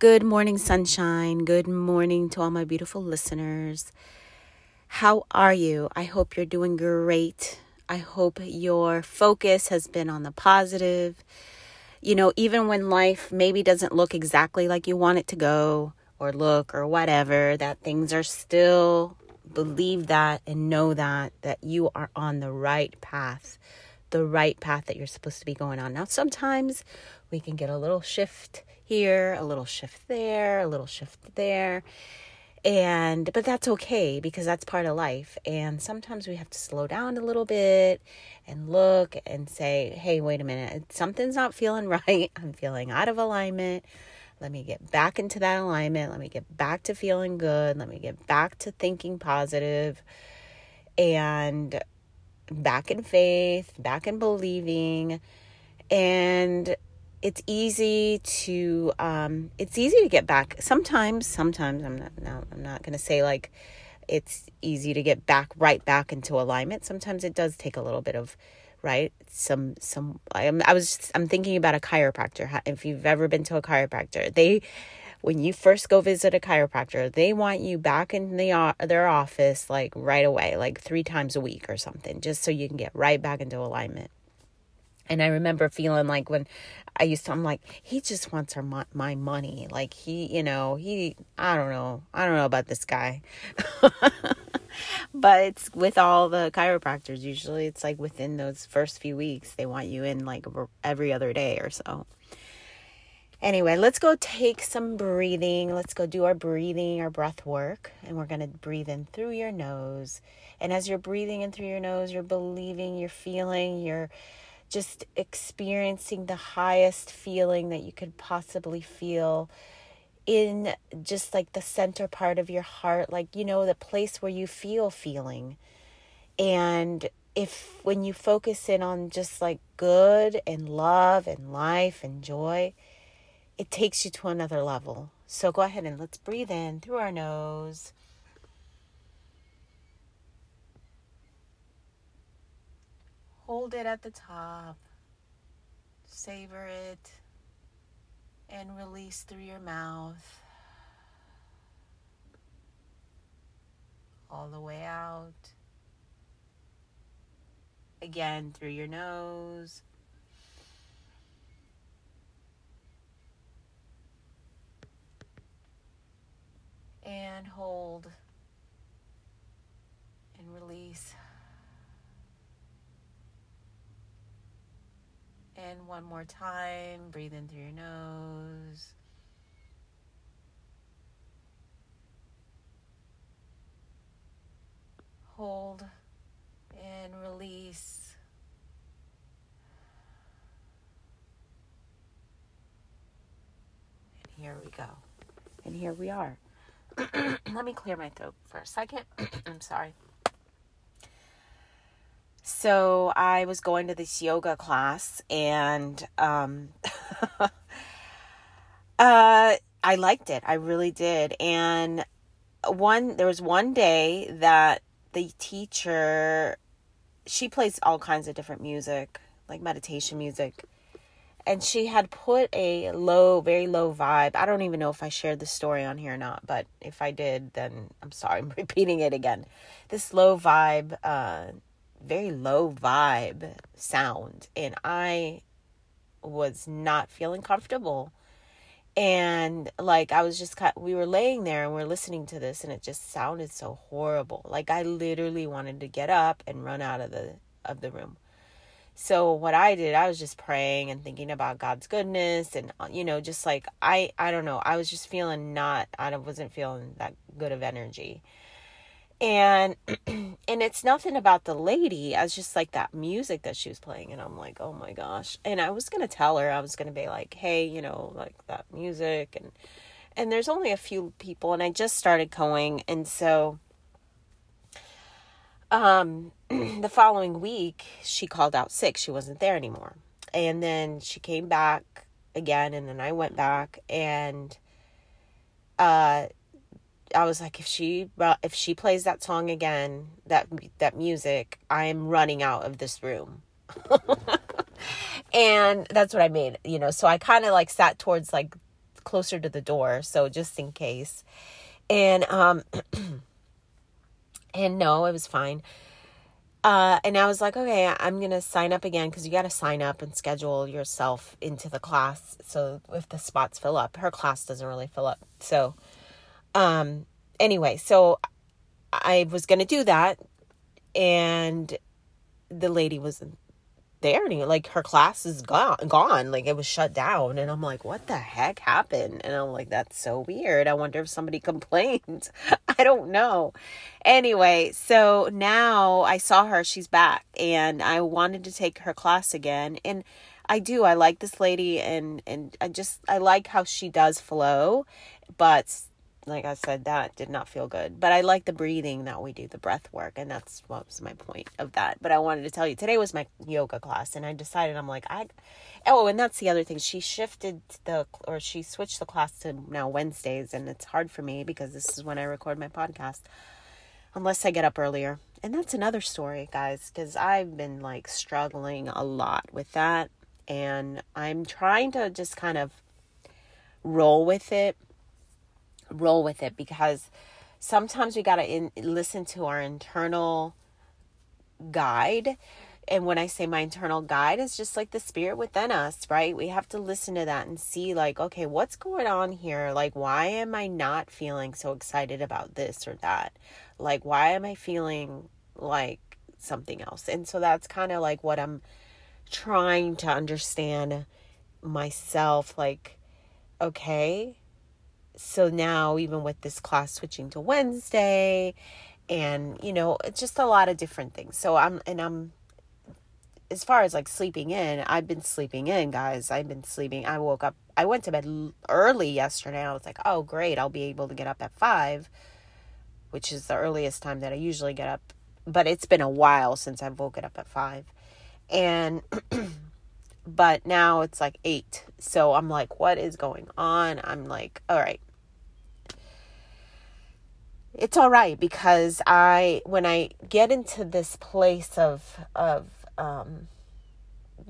Good morning, sunshine. Good morning to all my beautiful listeners. How are you? I hope you're doing great. I hope your focus has been on the positive. You know, even when life maybe doesn't look exactly like you want it to go or look or whatever, that things are still believe that and know that that you are on the right path the right path that you're supposed to be going on now sometimes we can get a little shift here, a little shift there, a little shift there. And but that's okay because that's part of life. And sometimes we have to slow down a little bit and look and say, "Hey, wait a minute. Something's not feeling right. I'm feeling out of alignment." Let me get back into that alignment. Let me get back to feeling good. Let me get back to thinking positive and back in faith, back in believing. And it's easy to um, it's easy to get back. Sometimes sometimes i'm not no, i'm not going to say like it's easy to get back right back into alignment. Sometimes it does take a little bit of right some some I'm, i was just, i'm thinking about a chiropractor. If you've ever been to a chiropractor they when you first go visit a chiropractor they want you back in the their office like right away like three times a week or something just so you can get right back into alignment. And I remember feeling like when I used to, I'm like, he just wants our my money. Like he, you know, he, I don't know, I don't know about this guy. but it's with all the chiropractors. Usually, it's like within those first few weeks, they want you in like every other day or so. Anyway, let's go take some breathing. Let's go do our breathing, our breath work. And we're going to breathe in through your nose. And as you're breathing in through your nose, you're believing, you're feeling, you're just experiencing the highest feeling that you could possibly feel in just like the center part of your heart, like, you know, the place where you feel feeling. And if when you focus in on just like good and love and life and joy, it takes you to another level. So go ahead and let's breathe in through our nose. Hold it at the top. Savor it. And release through your mouth. All the way out. Again, through your nose. And hold and release. And one more time, breathe in through your nose. Hold and release. And here we go. And here we are. Let me clear my throat for a second. I'm sorry. So I was going to this yoga class and um, uh, I liked it. I really did. And one there was one day that the teacher she plays all kinds of different music, like meditation music. And she had put a low, very low vibe. I don't even know if I shared the story on here or not, but if I did, then I'm sorry, I'm repeating it again. This low vibe uh, very low vibe sound and I was not feeling comfortable. And like I was just kind we were laying there and we're listening to this and it just sounded so horrible. Like I literally wanted to get up and run out of the of the room. So what I did, I was just praying and thinking about God's goodness and uh, you know, just like I I don't know, I was just feeling not I wasn't feeling that good of energy and and it's nothing about the lady it's just like that music that she was playing and i'm like oh my gosh. And i was gonna tell her i was gonna be like hey you know like that music and and there's only a few people and i just started going and so um the following week she called out sick. She wasn't there anymore. And then she came back again and then i went back and uh I was like, if she if she plays that song again, that that music, I am running out of this room. and that's what I made, you know. So I kind of like sat towards like closer to the door, so just in case. And um, and no, it was fine. Uh, and I was like, okay, I'm gonna sign up again because you got to sign up and schedule yourself into the class. So if the spots fill up, her class doesn't really fill up. So um, anyway, so I was going to do that and the lady wasn't there anymore. Like her class is gone, gone. Like it was shut down. And I'm like, what the heck happened? And I'm like, that's so weird. I wonder if somebody complained. I don't know. Anyway, so now I saw her. She's back and I wanted to take her class again. And I do. I like this lady and, and I just, I like how she does flow, but like I said, that did not feel good. But I like the breathing that we do, the breath work, and that's what was my point of that. But I wanted to tell you today was my yoga class, and I decided I'm like I. Oh, and that's the other thing. She shifted the or she switched the class to now Wednesdays, and it's hard for me because this is when I record my podcast, unless I get up earlier. And that's another story, guys, because I've been like struggling a lot with that, and I'm trying to just kind of roll with it roll with it because sometimes we got to listen to our internal guide. And when i say my internal guide is just like the spirit within us right? We have to listen to that and see like okay what's going on here? Like why am i not feeling so excited about this or that? Like why am i feeling like something else? And so that's kind of like what i'm trying to understand myself like okay so now even with this class switching to Wednesday and you know it's just a lot of different things. So I'm and I'm as far as like sleeping in I've been sleeping in guys. I've been sleeping. I woke up I went to bed early yesterday. I was like oh great I'll be able to get up at 5 which is the earliest time that I usually get up. But it's been a while since I've woken up at 5 and but now it's like 8 so I'm like what is going on? I'm like all right it's all right because I when I get into this place of of um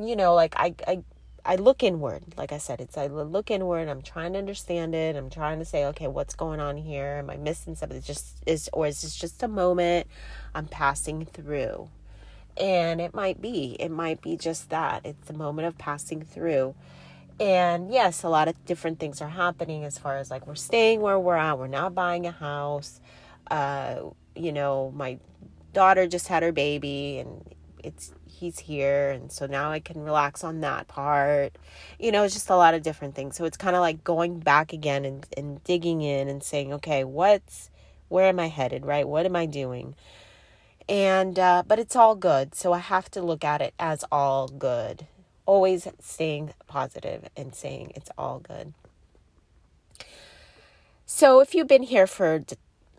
you know like I I I look inward like I said it's I look inward I'm trying to understand it I'm trying to say okay what's going on here? Am I missing something? It's just is or is this just a moment I'm passing through? And it might be it might be just that it's a moment of passing through and yes a lot of different things are happening as far as like we're staying where we're at we're not buying a house uh you know my daughter just had her baby and it's he's here and so now I can relax on that part. You know, it's just a lot of different things. So it's kind of like going back again and, and digging in and saying, okay, what's where am I headed, right? What am I doing? And uh but it's all good. So I have to look at it as all good always staying positive and saying it's all good. So if you've been here for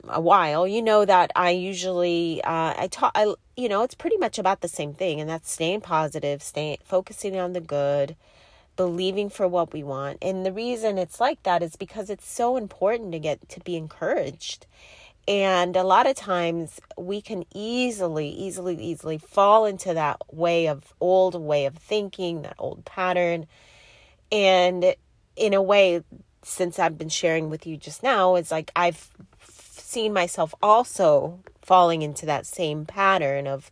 a while, you know that I usually uh, I talk. I you know it's pretty much about the same thing, and that's staying positive, staying focusing on the good, believing for what we want. And the reason it's like that is because it's so important to get to be encouraged and a lot of times we can easily, easily, easily fall into that way of old way of thinking, that old pattern. And in a way, since I've been sharing with you just now, it's like I've seen myself also falling into that same pattern of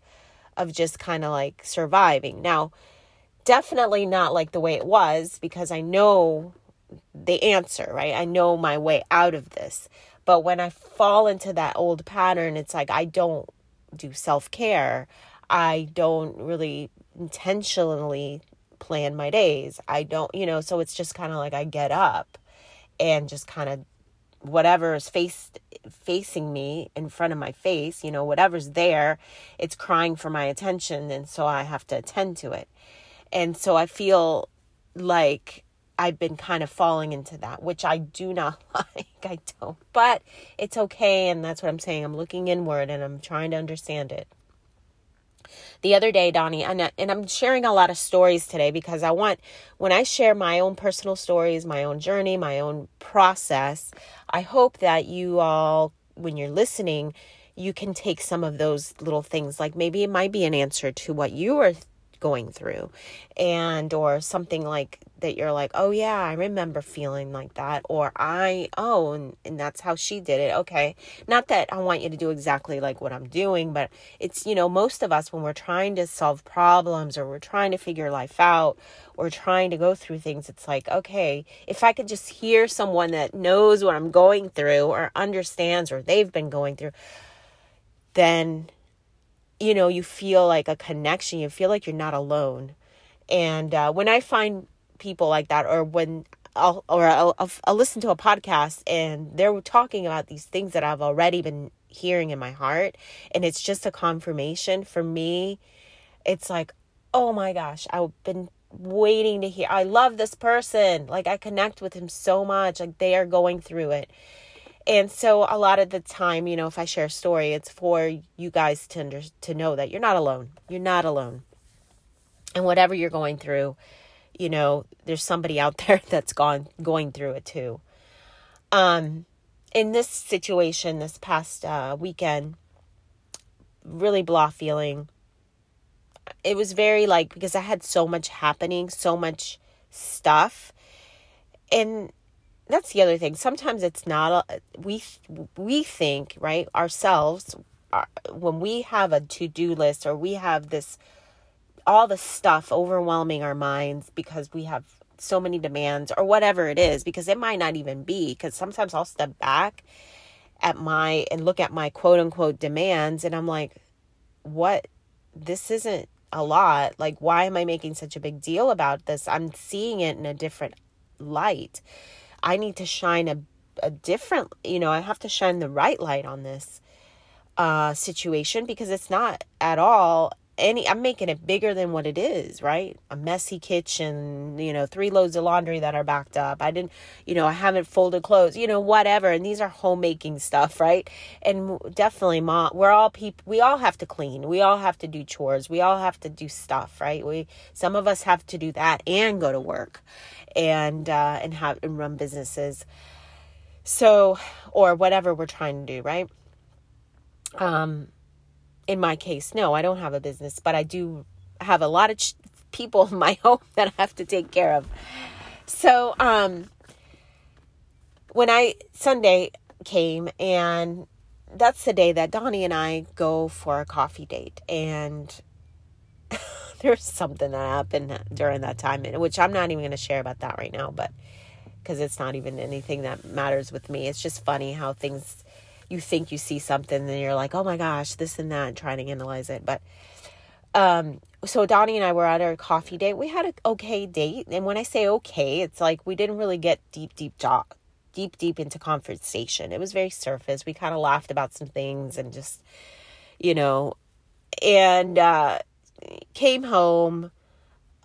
of just kind of like surviving. Now, definitely not like the way it was because I know the answer, right? I know my way out of this. But when I fall into that old pattern, it's like I don't do self care. I don't really intentionally plan my days. I don't, you know, so it's just kind of like I get up and just kind of whatever is faced facing me in front of my face, you know, whatever's there, it's crying for my attention and so I have to attend to it. And so I feel like I've been kind of falling into that, which I do not like. I don't. But it's okay and that's what I'm saying. I'm looking inward and I'm trying to understand it the other day, Donnie, and, and I'm sharing a lot of stories today because I want, when I share my own personal stories, my own journey, my own process, I hope that you all, when you're listening, you can take some of those little things. Like maybe it might be an answer to what you are going through and or something like that you're like oh yeah i remember feeling like that or i oh and, and that's how she did it okay. Not that i want you to do exactly like what i'm doing but it's you know most of us when we're trying to solve problems or we're trying to figure life out or trying to go through things it's like okay if i could just hear someone that knows what i'm going through or understands or they've been going through then you know, you feel like a connection. You feel like you're not alone. And uh, when I find people like that, or when I'll or I'll, I'll, I'll listen to a podcast and they're talking about these things that I've already been hearing in my heart, and it's just a confirmation for me. It's like, oh my gosh, I've been waiting to hear. I love this person. Like I connect with him so much. Like they are going through it and so a lot of the time, you know, if I share a story, it's for you guys to under, to know that you're not alone. You're not alone. And whatever you're going through, you know, there's somebody out there that's gone going through it too. Um in this situation this past uh weekend, really blah feeling. It was very like because I had so much happening, so much stuff. And that's the other thing. Sometimes it's not a, we we think right ourselves our, uh, when we have a to do list or we have this all the stuff overwhelming our minds because we have so many demands or whatever it is because it might not even be because sometimes I'll step back at my and look at my quote unquote demands and I'm like what? This isn't a lot. Like why am I making such a big deal about this? I'm seeing it in a different light I need to shine a, a different, you know, I have to shine the right light on this uh, situation because it's not at all any I'm making it bigger than what it is, right? A messy kitchen, you know, three loads of laundry that are backed up. I didn't, you know, I haven't folded clothes, you know, whatever. And these are homemaking stuff, right? And definitely mom, we're all people we all have to clean. We all have to do chores. We all have to do stuff, right? We some of us have to do that and go to work and uh, and have and run businesses. So, or whatever we're trying to do, right? Um, in my case, no, I don't have a business, but I do have a lot of ch- people in my home that I have to take care of. So, um, when I Sunday came and that's the day that Donnie and I go for a coffee date and there's something that happened during that time, which I'm not even going to share about that right now, but because it's not even anything that matters with me. It's just funny how things you think you see something and you're like, oh my gosh, this and that, and trying to analyze it. But um, so Donnie and I were at our coffee date. We had an okay date, and when I say okay, it's like we didn't really get deep, deep talk, deep, deep into conversation. It was very surface. We kind of laughed about some things and just, you know, and uh, came home.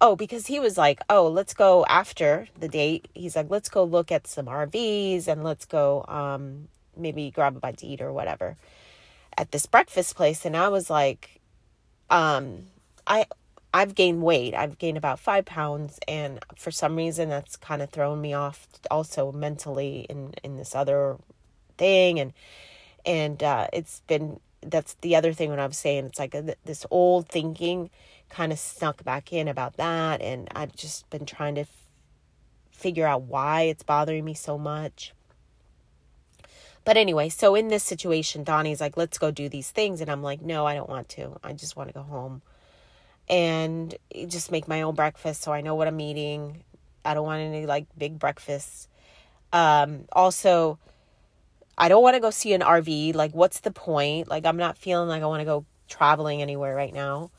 Oh, because he was like, oh, let's go after the date. He's like, let's go look at some RVs and let's go um, maybe grab a bite to eat or whatever at this breakfast place. And I was like, um, I I've gained weight. I've gained about five pounds, and for some reason, that's kind of thrown me off. Also, mentally, in in this other thing, and and uh, it's been that's the other thing when I was saying it's like a, this old thinking kind of snuck back in about that and I've just been trying to f- figure out why it's bothering me so much. But anyway, so in this situation Donnie's like let's go do these things and I'm like no, I don't want to. I just want to go home and just make my own breakfast so I know what I'm eating. I don't want any like big breakfasts. Um also I don't want to go see an RV. Like, what's the point? Like, I'm not feeling like I want to go traveling anywhere right now.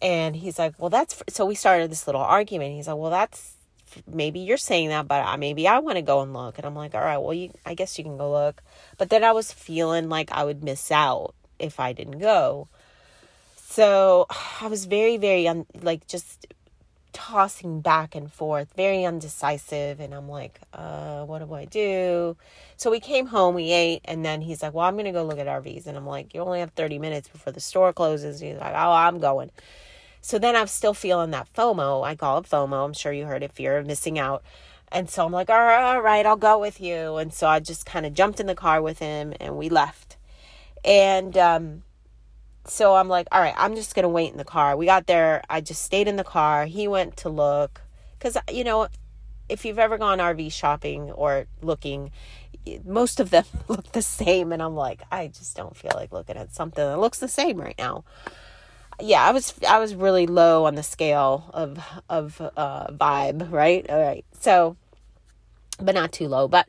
And he's like, well, that's, so we started this little argument. He's like, well, that's maybe you're saying that, but I, maybe I want to go and look. And I'm like, all right, well, you, I guess you can go look. But then I was feeling like I would miss out if I didn't go. So I was very, very, un, like, just tossing back and forth, very undecisive. And I'm like, uh, what do I do? So we came home, we ate, and then he's like, well, I'm going to go look at RVs. And I'm like, you only have 30 minutes before the store closes. And he's like, oh, I'm going. So then I'm still feeling that FOMO. I call it FOMO. I'm sure you heard it, fear of missing out. And so I'm like, all right, all right, I'll go with you. And so I just kind of jumped in the car with him and we left. And um, so I'm like, all right, I'm just going to wait in the car. We got there. I just stayed in the car. He went to look. Because, you know, if you've ever gone RV shopping or looking, most of them look the same. And I'm like, I just don't feel like looking at something that looks the same right now. Yeah, I was I was really low on the scale of of uh, vibe, right? All right, so, but not too low. But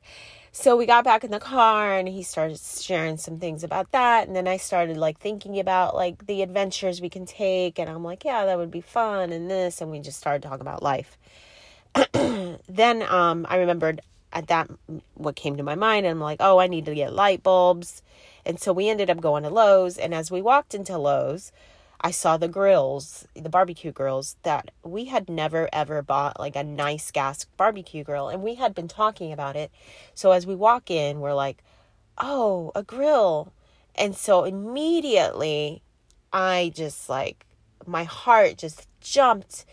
so we got back in the car and he started sharing some things about that. And then i started like thinking about like the adventures we can take. And i'm like yeah that would be fun and this. And we just started talking about life. Then um i remembered at that what came to my mind and i'm like oh i need to get light bulbs. And so we ended up going to Lowe's. And as we walked into Lowe's I saw the grills, the barbecue grills that we had never ever bought like a nice gas barbecue grill and we had been talking about it. So as we walk in, we're like, "Oh, a grill." And so immediately I just like my heart just jumped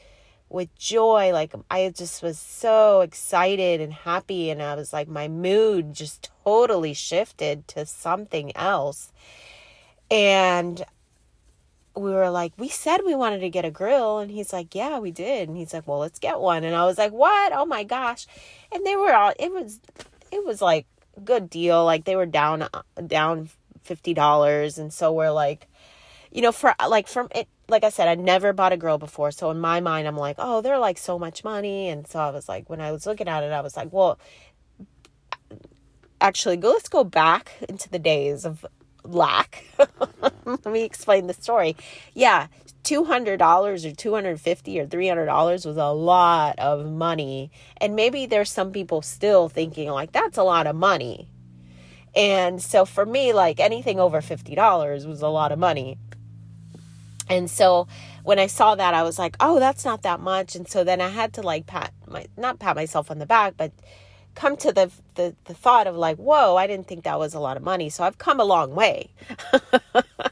with joy like I just was so excited and happy and I was like my mood just totally shifted to something else. And we were like, we said we wanted to get a grill. And he's like, yeah, we did. And he's like, well, let's get one. And I was like, what? Oh my gosh. And they were all, it was, it was like good deal. Like they were down, uh, down $50. And so we're like, you know, for like, from it, like I said, I never bought a grill before. So in my mind, I'm like, oh, they're like so much money. And so I was like, when I was looking at it, I was like, well, actually, go, let's go back into the days of lack. Let me explain the story. Yeah, $200 or 250 or $300 was a lot of money. And maybe there's some people still thinking like that's a lot of money. And so for me like anything over $50 was a lot of money. And so when I saw that I was like, "Oh, that's not that much." And so then I had to like pat my not pat myself on the back, but come to the, the the thought of like whoa i didn't think that was a lot of money so i've come a long way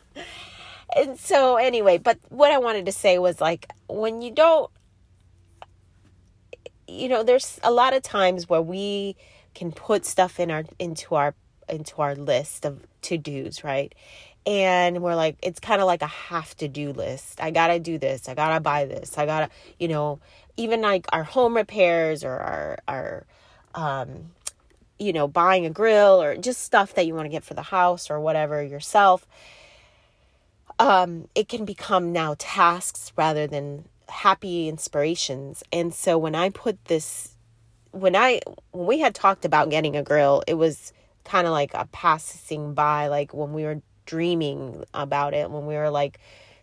and so anyway but what i wanted to say was like when you don't you know there's a lot of times where we can put stuff in our into our into our list of to-dos right? And we're like it's kind of like a have to do list. I gotta do this. I gotta buy this. I gotta you know even like our home repairs or our our um, you know, buying a grill or just stuff that you want to get for the house or whatever yourself, um, it can become now tasks rather than happy inspirations. And so when I put this, when I, when we had talked about getting a grill, it was kind of like a passing by, like when we were dreaming about it, when we were like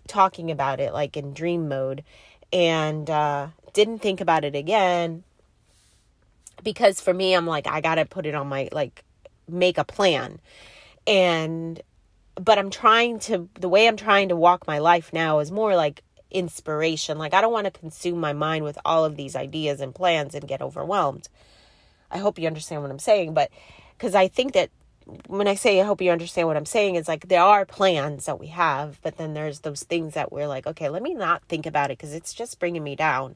talking about it, like in dream mode, and uh, didn't think about it again because for me I'm like I got to put it on my like make a plan. And but I'm trying to the way I'm trying to walk my life now is more like inspiration. Like I don't want to consume my mind with all of these ideas and plans and get overwhelmed. I hope you understand what I'm saying, but cuz I think that when I say I hope you understand what I'm saying, is like there are plans that we have, but then there's those things that we're like, okay, let me not think about it because it's just bringing me down.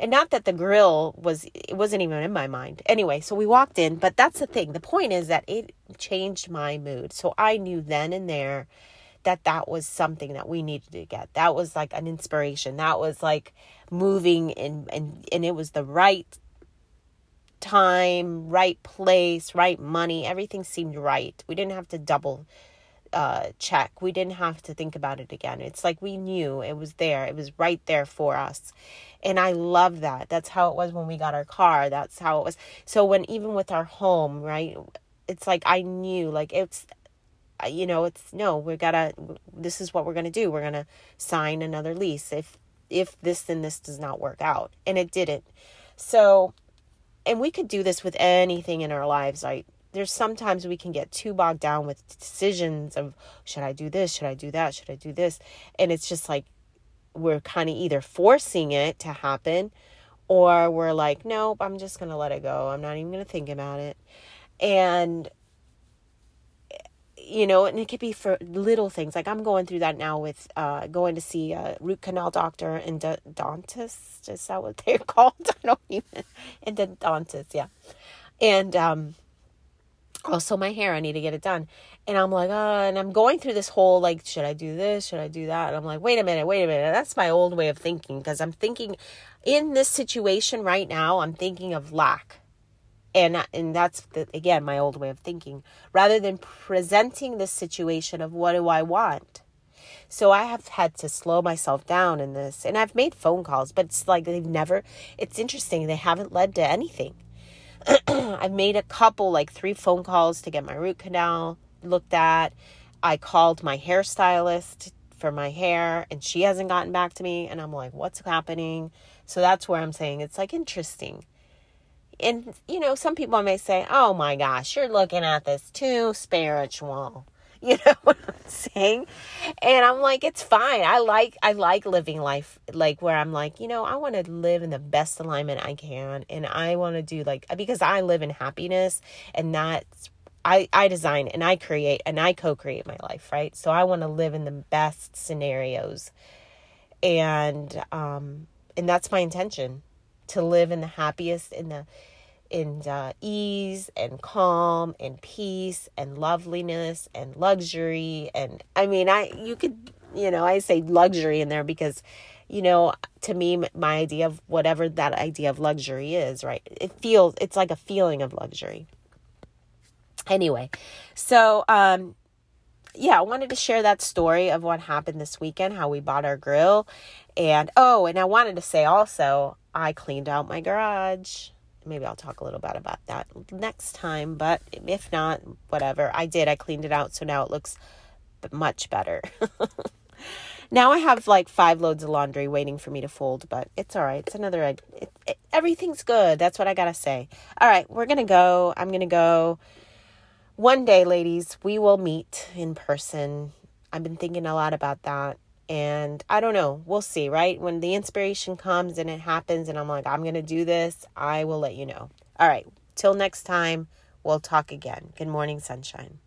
And not that the grill was, it wasn't even in my mind. Anyway, so we walked in, but that's the thing. The point is that it changed my mood. So I knew then and there that that was something that we needed to get. That was like an inspiration. That was like moving and and and it was the right time, right place, right money. Everything seemed right. We didn't have to double uh check. We didn't have to think about it again. It's like we knew it was there. It was right there for us. And I love that. That's how it was when we got our car. That's how it was. So when even with our home, right? It's like I knew like it's you know, it's no, we got to this is what we're to do. We're to sign another lease if if this then this does not work out. And it didn't. So, and we could do this with anything in our lives, right? There's sometimes we can get too bogged down with decisions of should I do this? Should I do that? Should I do this? And it's just like we're kind of either forcing it to happen or we're like, nope, I'm just going to let it go. I'm not even going to think about it. And you know, and it could be for little things. Like I'm going through that now with uh, going to see a root canal doctor and dentist. Is that what they're called? I don't even. And dentist, yeah. And um, also my hair, I need to get it done. And I'm like, uh, and I'm going through this whole like, should I do this? Should I do that? And I'm like, wait a minute, wait a minute. That's my old way of thinking because I'm thinking in this situation right now, I'm thinking of lack and and that's the, again my old way of thinking rather than presenting the situation of what do i want so i have had to slow myself down in this and i've made phone calls but it's like they've never it's interesting they haven't led to anything i've made a couple like three phone calls to get my root canal looked at. I called my hairstylist for my hair and she hasn't gotten back to me and i'm like what's happening? So that's where i'm saying it's like interesting. And you know, some people may say, "Oh my gosh, you're looking at this too spiritual." You know what I'm saying? And I'm like, it's fine. I like I like living life like where I'm like, you know, I want to live in the best alignment I can and I want to do like because I live in happiness and that's I I design and I create and I co-create my life, right? So I want to live in the best scenarios. And um and that's my intention to live in the happiest in the in uh, ease and calm and peace and loveliness and luxury and i mean i you could you know i say luxury in there because you know to me my idea of whatever that idea of luxury is right? It feels it's like a feeling of luxury. Anyway so um yeah i wanted to share that story of what happened this weekend how we bought our grill. And oh and i wanted to say also i cleaned out my garage maybe I'll talk a little bit about that next time, but if not, whatever. I did. I cleaned it out, so now it looks much better. now I have like five loads of laundry waiting for me to fold, but it's all right. It's another, it, it, everything's good. That's what I got to say. All right, we're to go. I'm to go. One day, ladies, we will meet in person. I've been thinking a lot about that. And I don't know. We'll see, right? When the inspiration comes and it happens, and I'm like, I'm going to do this, I will let you know. All right. Till next time, we'll talk again. Good morning, sunshine.